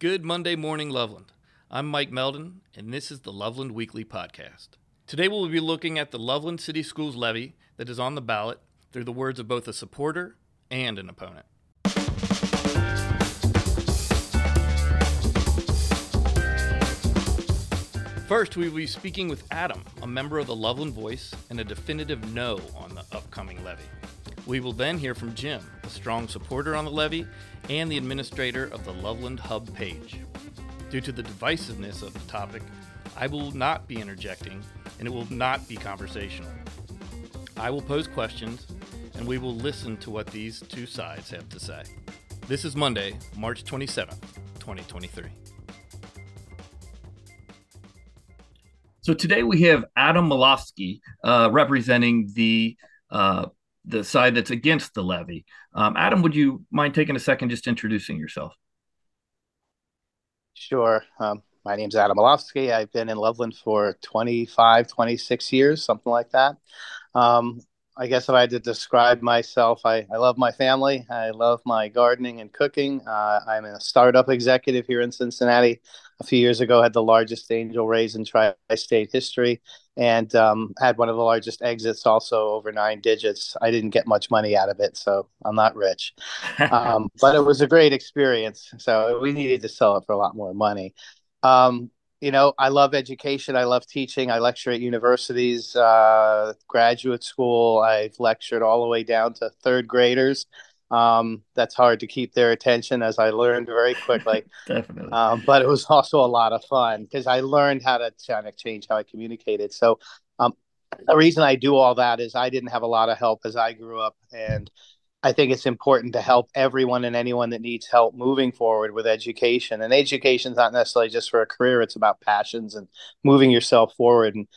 Good Monday morning, Loveland. I'm Mike Meldon, and this is the Loveland Weekly Podcast. Today we'll be looking at the Loveland City Schools levy that is on the ballot through the words of both a supporter and an opponent. First, we will be speaking with Adam, a member of the Loveland Voice, and a definitive no on the upcoming levy. We will then hear from Jim, a strong supporter on the levy and the administrator of the Loveland Hub page. Due to the divisiveness of the topic, I will not be interjecting and it will not be conversational. I will pose questions and we will listen to what these two sides have to say. This is Monday, March 27th, 2023. So today we have Adam Malofsky uh, representing the uh, the side that's against the levy. Um, Adam, would you mind taking a second just introducing yourself? Sure. Um, my name's Adam Malofsky. I've been in Loveland for 25, 26 years, something like that. Um, I guess if I had to describe myself, I, I love my family. I love my gardening and cooking. Uh, I'm a startup executive here in Cincinnati. A few years ago, had the largest angel raise in tri-state history, and um, had one of the largest exits, also over nine digits. I didn't get much money out of it, so I'm not rich, um, but it was a great experience. So we needed to sell it for a lot more money. Um, you know, I love education. I love teaching. I lecture at universities, uh, graduate school. I've lectured all the way down to third graders. Um, that's hard to keep their attention, as I learned very quickly. Definitely. Um, but it was also a lot of fun because I learned how to kind of change how I communicated. So, um, the reason I do all that is I didn't have a lot of help as I grew up, and I think it's important to help everyone and anyone that needs help moving forward with education. And education is not necessarily just for a career, it's about passions and moving yourself forward. And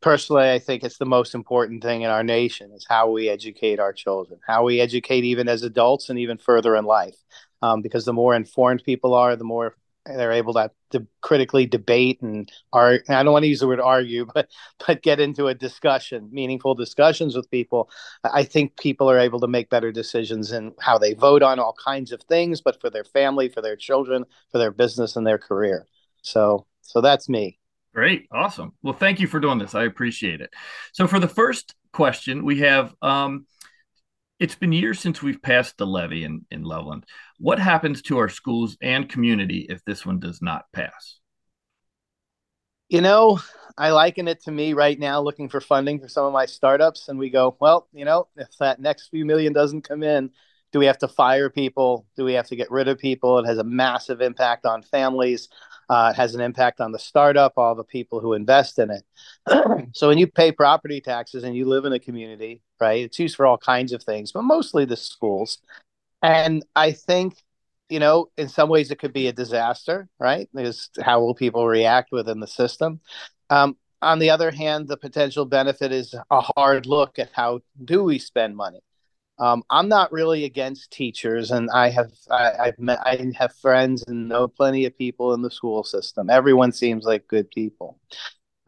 personally, I think it's the most important thing in our nation is how we educate our children, how we educate even as adults and even further in life. Um, because the more informed people are, the more they're able to, to critically debate and are I don't want to use the word argue, but but get into a discussion, meaningful discussions with people. I think people are able to make better decisions in how they vote on all kinds of things, but for their family, for their children, for their business and their career. So so that's me. Great, awesome. Well, thank you for doing this. I appreciate it. So for the first question, we have um, it's been years since we've passed the levy in, in Loveland. What happens to our schools and community if this one does not pass? You know, I liken it to me right now looking for funding for some of my startups. And we go, well, you know, if that next few million doesn't come in, do we have to fire people? Do we have to get rid of people? It has a massive impact on families. Uh, it has an impact on the startup, all the people who invest in it. so when you pay property taxes and you live in a community, right, it's used for all kinds of things, but mostly the schools. And I think, you know, in some ways it could be a disaster, right? Because how will people react within the system? Um, on the other hand, the potential benefit is a hard look at how do we spend money um, I'm not really against teachers, and I have I, I've met I have friends and know plenty of people in the school system. Everyone seems like good people.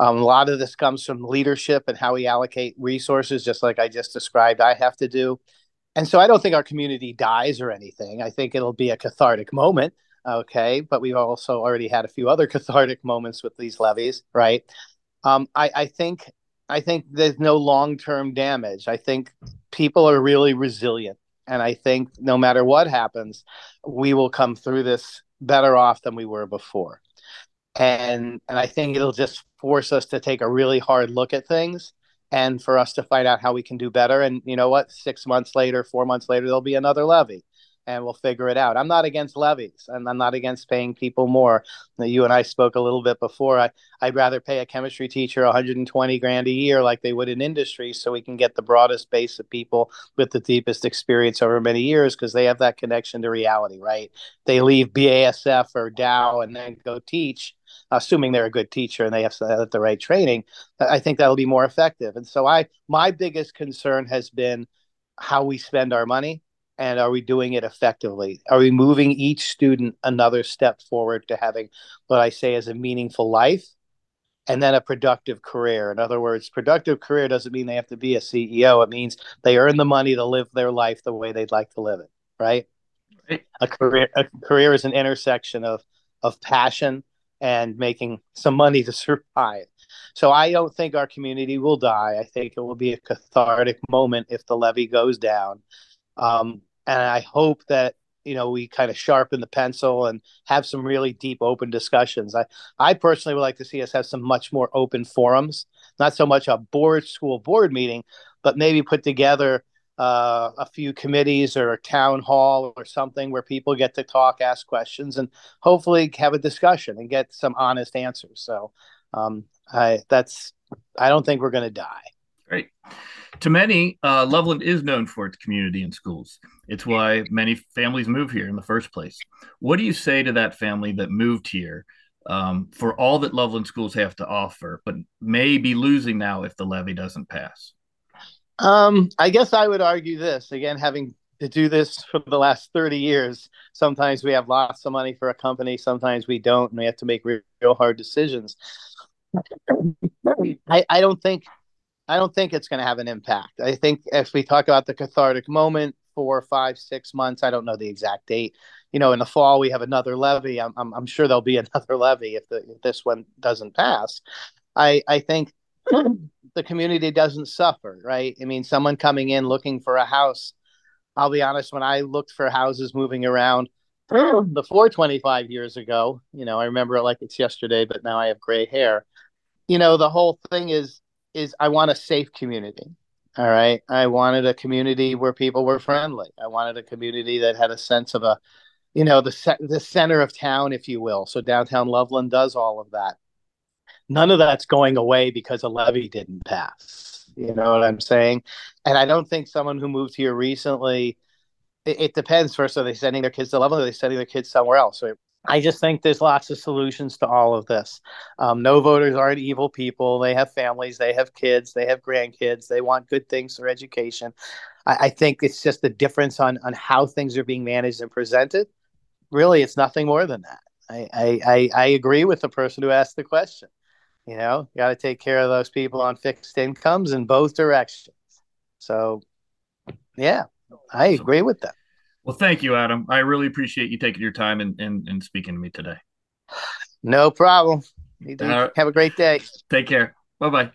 Um, a lot of this comes from leadership and how we allocate resources, just like I just described. I have to do, and so I don't think our community dies or anything. I think it'll be a cathartic moment, okay. But we've also already had a few other cathartic moments with these levies, right? Um, I, I think I think there's no long term damage. I think people are really resilient. And I think no matter what happens, we will come through this better off than we were before. And and I think it'll just force us to take a really hard look at things and for us to find out how we can do better. And you know what? Six months later, four months later, there'll be another levy and we'll figure it out. I'm not against levies and I'm not against paying people more. You and I spoke a little bit before. I, I'd rather pay a chemistry teacher 120 grand a year like they would in industry so we can get the broadest base of people with the deepest experience over many years because they have that connection to reality, right? They leave BASF or Dow and then go teach assuming they're a good teacher and they have the right training, I think that'll be more effective. And so I my biggest concern has been how we spend our money and are we doing it effectively? Are we moving each student another step forward to having what I say is a meaningful life and then a productive career? In other words, productive career doesn't mean they have to be a CEO. It means they earn the money to live their life the way they'd like to live it, right? right. A career a career is an intersection of of passion and making some money to survive. So I don't think our community will die. I think it will be a cathartic moment if the levy goes down. Um, and I hope that you know we kind of sharpen the pencil and have some really deep open discussions i i personally would like to see us have some much more open forums not so much a board school board meeting but maybe put together uh, a few committees or a town hall or something where people get to talk, ask questions, and hopefully have a discussion and get some honest answers. So, um, I that's I don't think we're going to die. Great. To many, uh, Loveland is known for its community and schools. It's why many families move here in the first place. What do you say to that family that moved here um, for all that Loveland schools have to offer, but may be losing now if the levy doesn't pass? Um, I guess I would argue this again, having to do this for the last 30 years. Sometimes we have lots of money for a company, sometimes we don't, and we have to make real, real hard decisions. I, I don't think I don't think it's going to have an impact. I think if we talk about the cathartic moment, four, five, six months, I don't know the exact date. You know, in the fall we have another levy. I'm I'm, I'm sure there'll be another levy if, the, if this one doesn't pass. I I think the community doesn't suffer, right? I mean, someone coming in looking for a house. I'll be honest, when I looked for houses moving around before 25 years ago, you know, I remember it like it's yesterday, but now I have gray hair. You know, the whole thing is is I want a safe community. All right. I wanted a community where people were friendly. I wanted a community that had a sense of a, you know, the the center of town, if you will. So downtown Loveland does all of that none of that's going away because a levy didn't pass. You know what I'm saying? And I don't think someone who moved here recently, it, it depends. First, are they sending their kids to? Or are they sending their kids somewhere else? So I just think there's lots of solutions to all of this. Um, no voters aren't evil people. They have families, they have kids, they have grandkids, they want good things for education. I, I think it's just the difference on on how things are being managed and presented. Really, it's nothing more than that. I, I, I agree with the person who asked the question. You know, you got to take care of those people on fixed incomes in both directions. So, yeah, I agree with that. Well, thank you, Adam. I really appreciate you taking your time and, and, and speaking to me today. No problem. Uh, have a great day. Take care. Bye bye.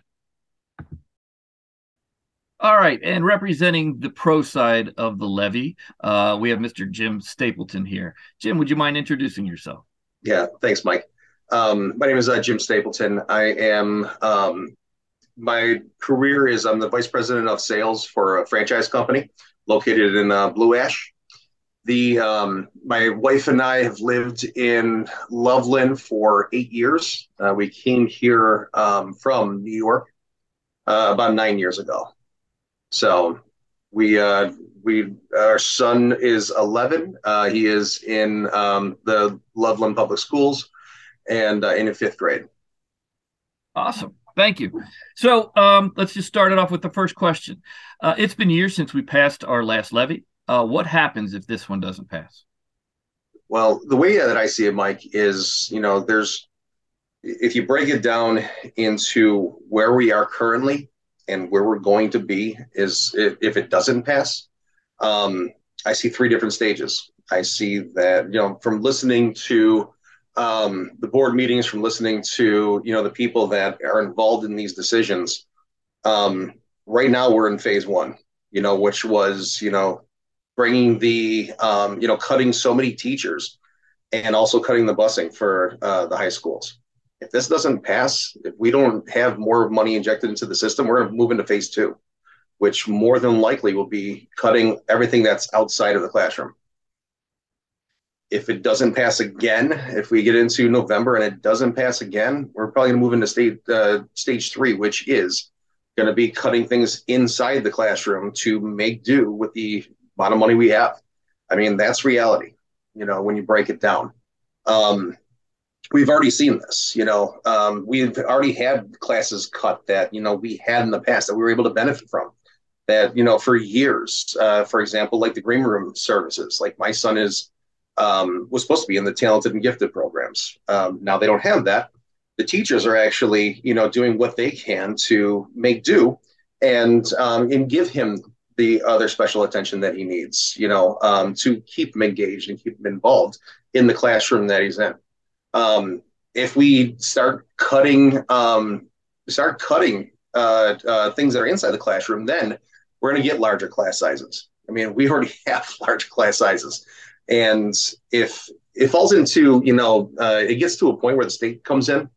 All right, and representing the pro side of the levy, uh, we have Mr. Jim Stapleton here. Jim, would you mind introducing yourself? Yeah, thanks, Mike. Um, my name is uh, Jim Stapleton. I am um, my career is I'm the vice president of sales for a franchise company located in uh, Blue Ash. The um, my wife and I have lived in Loveland for eight years. Uh, we came here um, from New York uh, about nine years ago. So we uh, we our son is 11. Uh, he is in um, the Loveland Public Schools and uh, in fifth grade. Awesome. Thank you. So um, let's just start it off with the first question. Uh, it's been years since we passed our last levy. Uh, what happens if this one doesn't pass? Well, the way that I see it, Mike, is you know, there's if you break it down into where we are currently and where we're going to be, is if, if it doesn't pass, um, I see three different stages. I see that you know, from listening to um, the board meetings, from listening to you know the people that are involved in these decisions. Um, right now, we're in phase one, you know, which was you know bringing the um, you know cutting so many teachers and also cutting the busing for uh, the high schools. If this doesn't pass, if we don't have more money injected into the system, we're going to move into phase two, which more than likely will be cutting everything that's outside of the classroom if it doesn't pass again, if we get into November and it doesn't pass again, we're probably going to move into stage uh, stage three, which is going to be cutting things inside the classroom to make do with the amount of money we have. I mean, that's reality. You know, when you break it down, um, we've already seen this. You know, um, we've already had classes cut that you know we had in the past that we were able to benefit from. That you know for years, uh, for example, like the green room services. Like my son is um, was supposed to be in the talented and gifted programs. Um, now they don't have that. The teachers are actually, you know, doing what they can to make do and um, and give him the other special attention that he needs, you know, um, to keep him engaged and keep him involved in the classroom that he's in. Um, if we start cutting um, start cutting uh, uh, things that are inside the classroom, then we're going to get larger class sizes. I mean, we already have large class sizes, and if it falls into you know, uh, it gets to a point where the state comes in.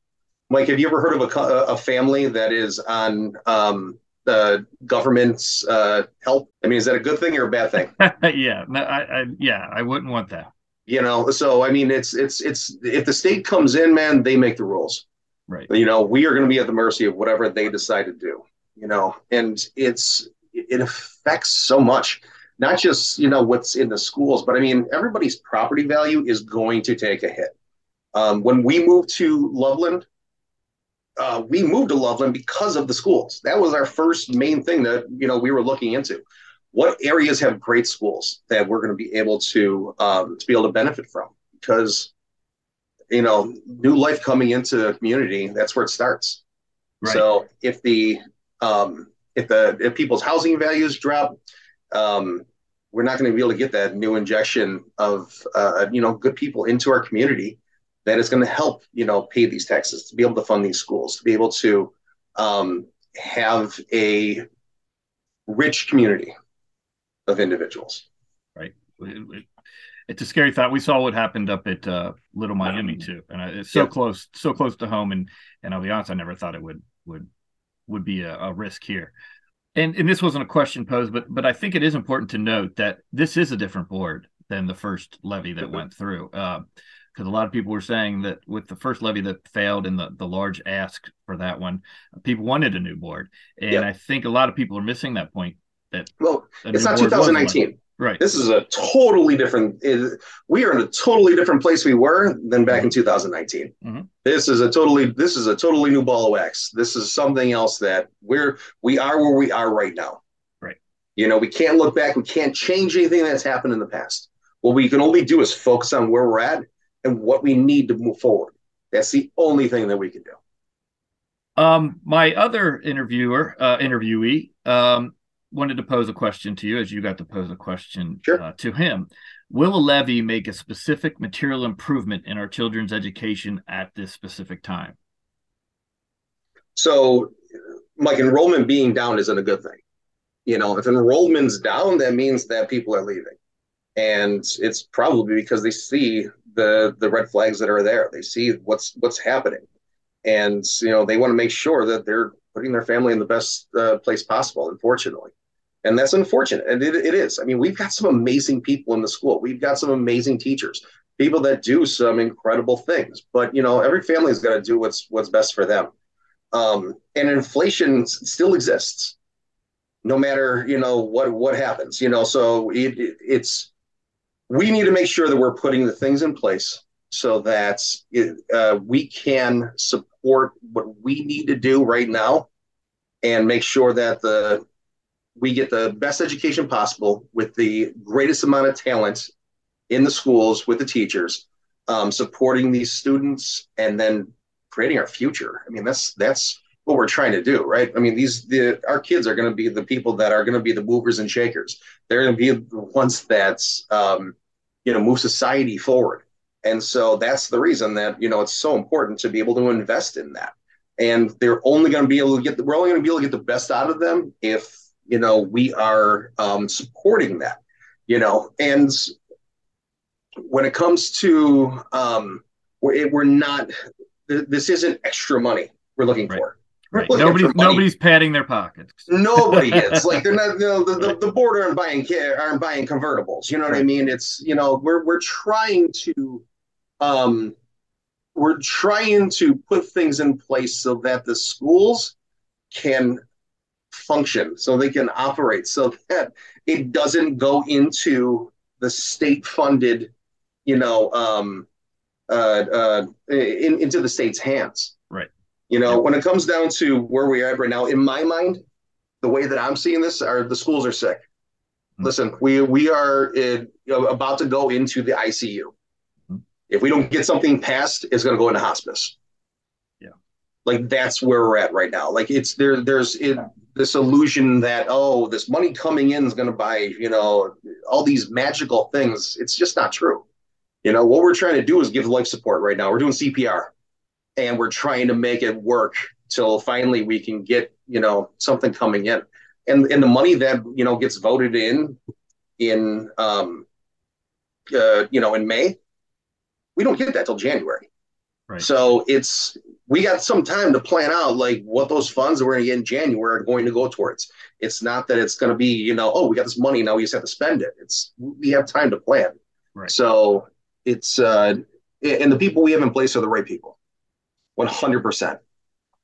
Mike, have you ever heard of a, a family that is on um, the government's uh, help? I mean, is that a good thing or a bad thing? yeah, no, I, I, yeah, I wouldn't want that. You know, so I mean, it's it's it's if the state comes in, man, they make the rules. Right. You know, we are going to be at the mercy of whatever they decide to do. You know, and it's it affects so much not just you know what's in the schools, but I mean everybody's property value is going to take a hit. Um, when we moved to Loveland, uh, we moved to Loveland because of the schools. That was our first main thing that you know we were looking into. What areas have great schools that we're going to be able to um, to be able to benefit from? Because you know, new life coming into the community, that's where it starts. Right. So if the um, if the if people's housing values drop, um, we're not going to be able to get that new injection of uh, you know good people into our community that is going to help you know pay these taxes to be able to fund these schools to be able to um, have a rich community of individuals. Right. It's a scary thought. We saw what happened up at uh, little miami too and it's so close so close to home and and i'll be honest i never thought it would would would be a, a risk here and and this wasn't a question posed, but but I think it is important to note that this is a different board than the first levy that mm-hmm. went through. Because uh, a lot of people were saying that with the first levy that failed and the, the large ask for that one, people wanted a new board. And I think a lot of people are missing that point. That well, it's not 2019. Right. This is a totally different. We are in a totally different place we were than back in 2019. Mm-hmm. This is a totally. This is a totally new ball of wax. This is something else that we're we are where we are right now. Right. You know, we can't look back. We can't change anything that's happened in the past. What we can only do is focus on where we're at and what we need to move forward. That's the only thing that we can do. Um, my other interviewer, uh, interviewee, um, wanted to pose a question to you as you got to pose a question sure. uh, to him. Will a levy make a specific material improvement in our children's education at this specific time? So, like enrollment being down isn't a good thing. You know, if enrollment's down, that means that people are leaving. And it's probably because they see the the red flags that are there. They see what's what's happening. And you know, they want to make sure that they're putting their family in the best uh, place possible, unfortunately and that's unfortunate. And it, it is. I mean we've got some amazing people in the school. We've got some amazing teachers people that do some incredible things. But you know every family's got to do what's what's best for them. Um, and inflation still exists no matter you know what what happens you know? So it, it, it's we need to make sure that we're putting the things in place so that uh, we can support what we need to do right now and make sure that the we get the best education possible with the greatest amount of talent in the schools with the teachers, um, supporting these students, and then creating our future. I mean, that's that's what we're trying to do, right? I mean, these the our kids are going to be the people that are going to be the movers and shakers. They're going to be the ones that um, you know move society forward. And so that's the reason that you know it's so important to be able to invest in that. And they're only going to be able to get the, we're only going to be able to get the best out of them if you know we are um, supporting that you know and when it comes to um, we're, we're not this isn't extra money we're looking right. for Right. Nobody's nobody's padding their pockets. Nobody is like they're not. You know, the, the, the board aren't buying aren't buying convertibles. You know what right. I mean? It's you know we're we're trying to, um, we're trying to put things in place so that the schools can function so they can operate so that it doesn't go into the state funded you know um, uh, uh, in, into the state's hands. Right. You know when it comes down to where we are right now in my mind the way that i'm seeing this are the schools are sick. Mm-hmm. listen we we are in, you know, about to go into the icu mm-hmm. if we don't get something passed it's going to go into hospice. Yeah. Like that's where we're at right now. Like it's there there's it, this illusion that oh this money coming in is going to buy you know all these magical things it's just not true You know, what we're trying to do is give life support right now. We're doing CPR and we're trying to make it work till finally we can get, you know, something coming in. And and the money that, you know, gets voted in in um uh, you know, in May, we don't get that till January. Right. So it's we got some time to plan out like what those funds that we're going to get in January are going to go towards. It's not that it's going to be you know oh we got this money now we just have to spend it. It's we have time to plan. Right. So it's uh, and the people we have in place are the right people, one hundred percent.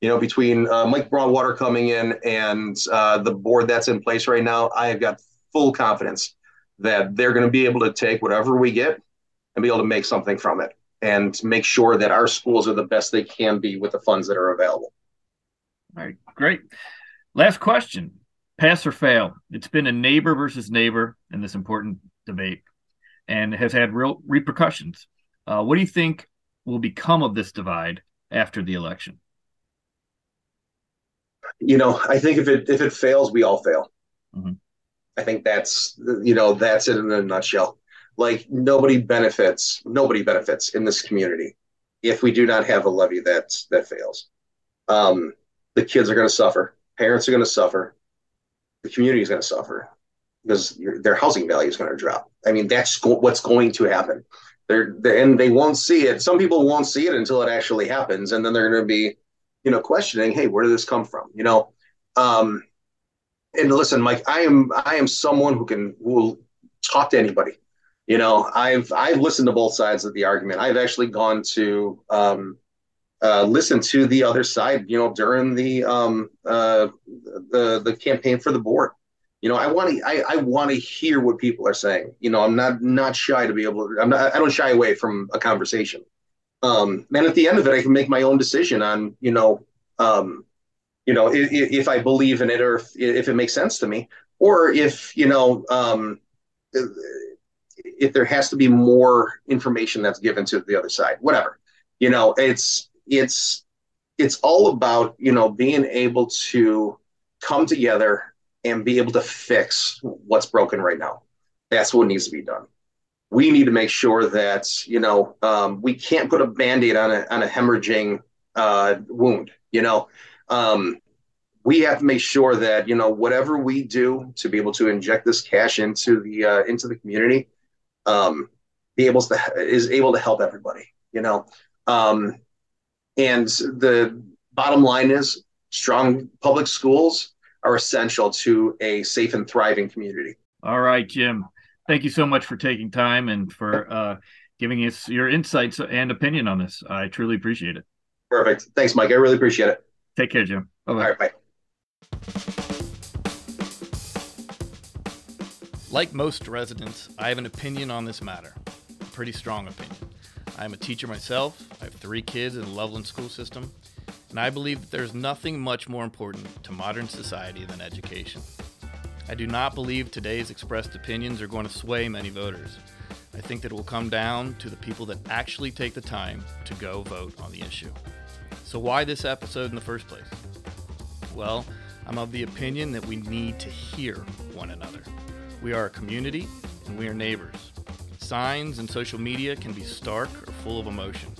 You know, between uh, Mike Broadwater coming in and uh, the board that's in place right now, I have got full confidence that they're going to be able to take whatever we get and be able to make something from it and make sure that our schools are the best they can be with the funds that are available. All right, great. Last question pass or fail? It's been a neighbor versus neighbor in this important debate and has had real repercussions. Uh, what do you think will become of this divide after the election? You know, I think if it if it fails, we all fail. Mm-hmm. I think that's you know that's it in a nutshell like nobody benefits nobody benefits in this community if we do not have a levy that that fails. Um, the kids are going to suffer parents are going to suffer the community is going to suffer because their housing value is going to drop. I mean that's go- what's going to happen. They're, they're, and they won't see it. Some people won't see it until it actually happens and then they're going to be you know questioning hey where did this come from? You know um, and listen mike i am i am someone who can who will talk to anybody you know, I've I've listened to both sides of the argument. I've actually gone to um, uh, listen to the other side. You know, during the um, uh, the the campaign for the board. You know, I want to I, I want to hear what people are saying. You know, I'm not not shy to be able to. I'm not. I don't shy away from a conversation. Um, and at the end of it, I can make my own decision on you know um, you know if, if I believe in it or if, if it makes sense to me, or if you know um, if there has to be more information that's given to the other side whatever you know it's it's it's all about you know being able to come together and be able to fix what's broken right now. That's what needs to be done. We need to make sure that you know um, we can't put a band-aid on a, on a hemorrhaging uh, wound you know? Um, we have to make sure that you know whatever we do to be able to inject this cash into the uh, into the community um, be able to is able to help everybody. You know, um, and the bottom line is strong public schools are essential to a safe and thriving community. All right, Jim. Thank you so much for taking time and for uh, giving us your insights and opinion on this. I truly appreciate it. Perfect. Thanks, Mike. I really appreciate it. Take care, Jim. Bye-bye. All right, bye. Like most residents, I have an opinion on this matter. A pretty strong opinion. I am a teacher myself. I have three kids in the Loveland school system, and I believe that there's nothing much more important to modern society than education. I do not believe today's expressed opinions are going to sway many voters. I think that it will come down to the people that actually take the time to go vote on the issue. So, why this episode in the first place? Well, I'm of the opinion that we need to hear one another. We are a community and we are neighbors. Signs and social media can be stark or full of emotion.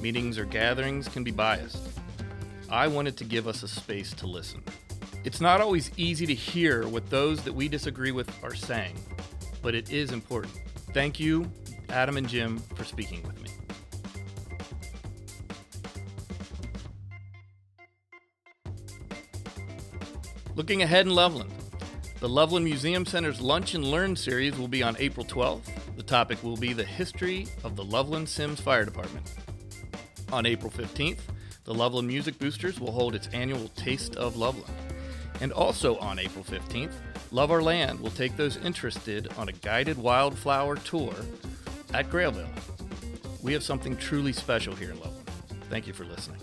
Meetings or gatherings can be biased. I wanted to give us a space to listen. It's not always easy to hear what those that we disagree with are saying, but it is important. Thank you, Adam and Jim, for speaking with me. Looking ahead in Loveland, the Loveland Museum Center's Lunch and Learn series will be on April 12th. The topic will be the history of the Loveland Symmes Fire Department. On April 15th, the Loveland Music Boosters will hold its annual Taste of Loveland. And also on April 15th, Love Our Land will take those interested on a guided wildflower tour at Grailville. We have something truly special here in Loveland. Thank you for listening.